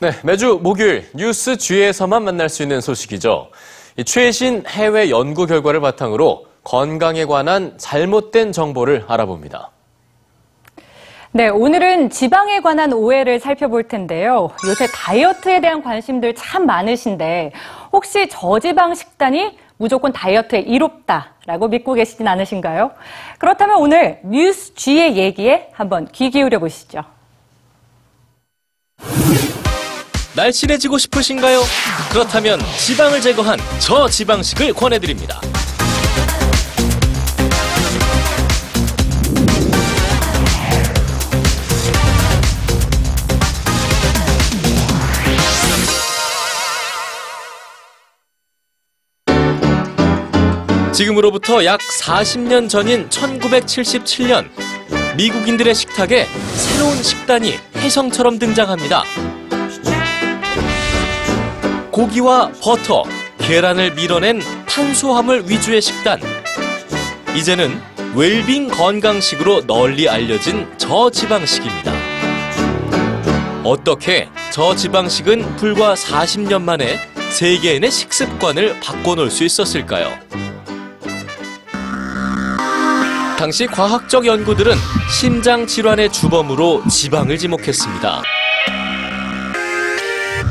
네, 매주 목요일 뉴스 G에서만 만날 수 있는 소식이죠. 이 최신 해외 연구 결과를 바탕으로 건강에 관한 잘못된 정보를 알아봅니다. 네, 오늘은 지방에 관한 오해를 살펴볼 텐데요. 요새 다이어트에 대한 관심들 참 많으신데 혹시 저지방 식단이 무조건 다이어트에 이롭다라고 믿고 계시진 않으신가요? 그렇다면 오늘 뉴스 G의 얘기에 한번 귀 기울여 보시죠. 날씬해지고 싶으신가요? 그렇다면 지방을 제거한 저지방식을 권해드립니다. 지금으로부터 약 40년 전인 1977년 미국인들의 식탁에 새로운 식단이 혜성처럼 등장합니다. 고기와 버터, 계란을 밀어낸 탄수화물 위주의 식단. 이제는 웰빙 건강식으로 널리 알려진 저지방식입니다. 어떻게 저지방식은 불과 40년 만에 세계인의 식습관을 바꿔놓을 수 있었을까요? 당시 과학적 연구들은 심장 질환의 주범으로 지방을 지목했습니다.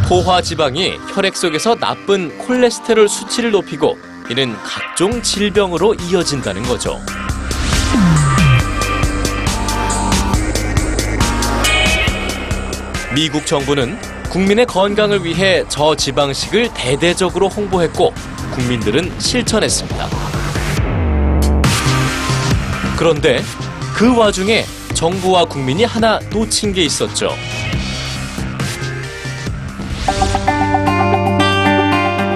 포화 지방이 혈액 속에서 나쁜 콜레스테롤 수치를 높이고 이는 각종 질병으로 이어진다는 거죠. 미국 정부는 국민의 건강을 위해 저지방식을 대대적으로 홍보했고 국민들은 실천했습니다. 그런데 그 와중에 정부와 국민이 하나 놓친 게 있었죠.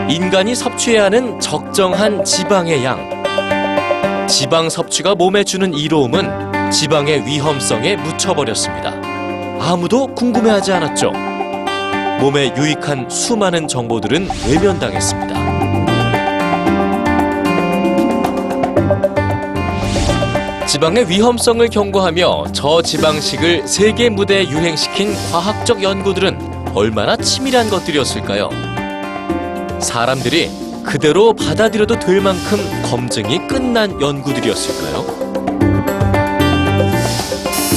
인간이 섭취해야 하는 적정한 지방의 양. 지방 섭취가 몸에 주는 이로움은 지방의 위험성에 묻혀버렸습니다. 아무도 궁금해하지 않았죠. 몸에 유익한 수많은 정보들은 외면당했습니다. 지방의 위험성을 경고하며 저지방식을 세계 무대에 유행시킨 과학적 연구들은 얼마나 치밀한 것들이었을까요? 사람들이 그대로 받아들여도 될 만큼 검증이 끝난 연구들이었을까요?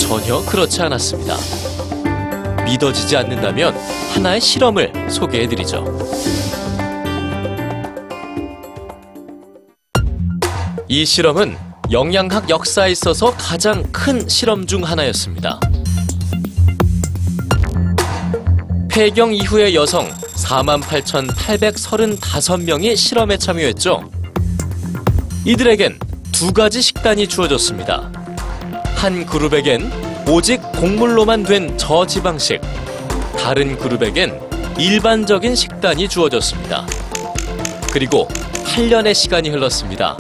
전혀 그렇지 않았습니다. 믿어지지 않는다면 하나의 실험을 소개해드리죠. 이 실험은 영양학 역사에 있어서 가장 큰 실험 중 하나였습니다. 폐경 이후의 여성 48,835명이 실험에 참여했죠. 이들에겐 두 가지 식단이 주어졌습니다. 한 그룹에겐 오직 곡물로만 된 저지방식, 다른 그룹에겐 일반적인 식단이 주어졌습니다. 그리고 8년의 시간이 흘렀습니다.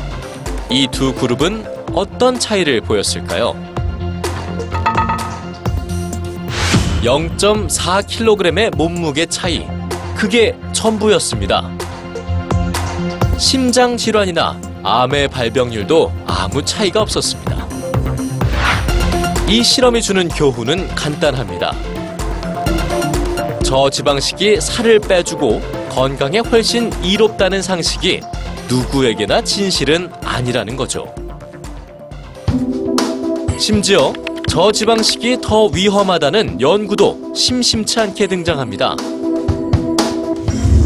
이 두 그룹은 어떤 차이를 보였을까요? 0.4kg의 몸무게 차이. 그게 전부였습니다. 심장 질환이나 암의 발병률도 아무 차이가 없었습니다. 이 실험이 주는 교훈은 간단합니다. 저지방식이 살을 빼주고 건강에 훨씬 이롭다는 상식이 누구에게나 진실은 아니라는 거죠. 심지어 저지방식이 더 위험하다는 연구도 심심치 않게 등장합니다.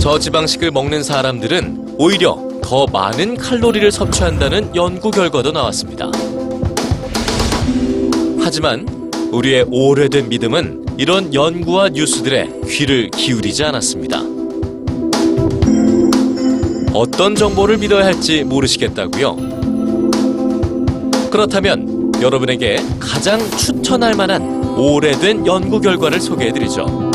저지방식을 먹는 사람들은 오히려 더 많은 칼로리를 섭취한다는 연구 결과도 나왔습니다. 하지만 우리의 오래된 믿음은 이런 연구와 뉴스들에 귀를 기울이지 않았습니다. 어떤 정보를 믿어야 할지 모르시겠다고요? 그렇다면 여러분에게 가장 추천할 만한 오래된 연구 결과를 소개해드리죠.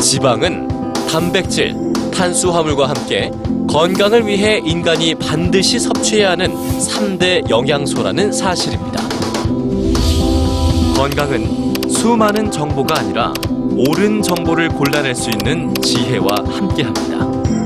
지방은 단백질, 탄수화물과 함께 건강을 위해 인간이 반드시 섭취해야 하는 3대 영양소라는 사실입니다. 건강은 수많은 정보가 아니라 옳은 정보를 골라낼 수 있는 지혜와 함께합니다.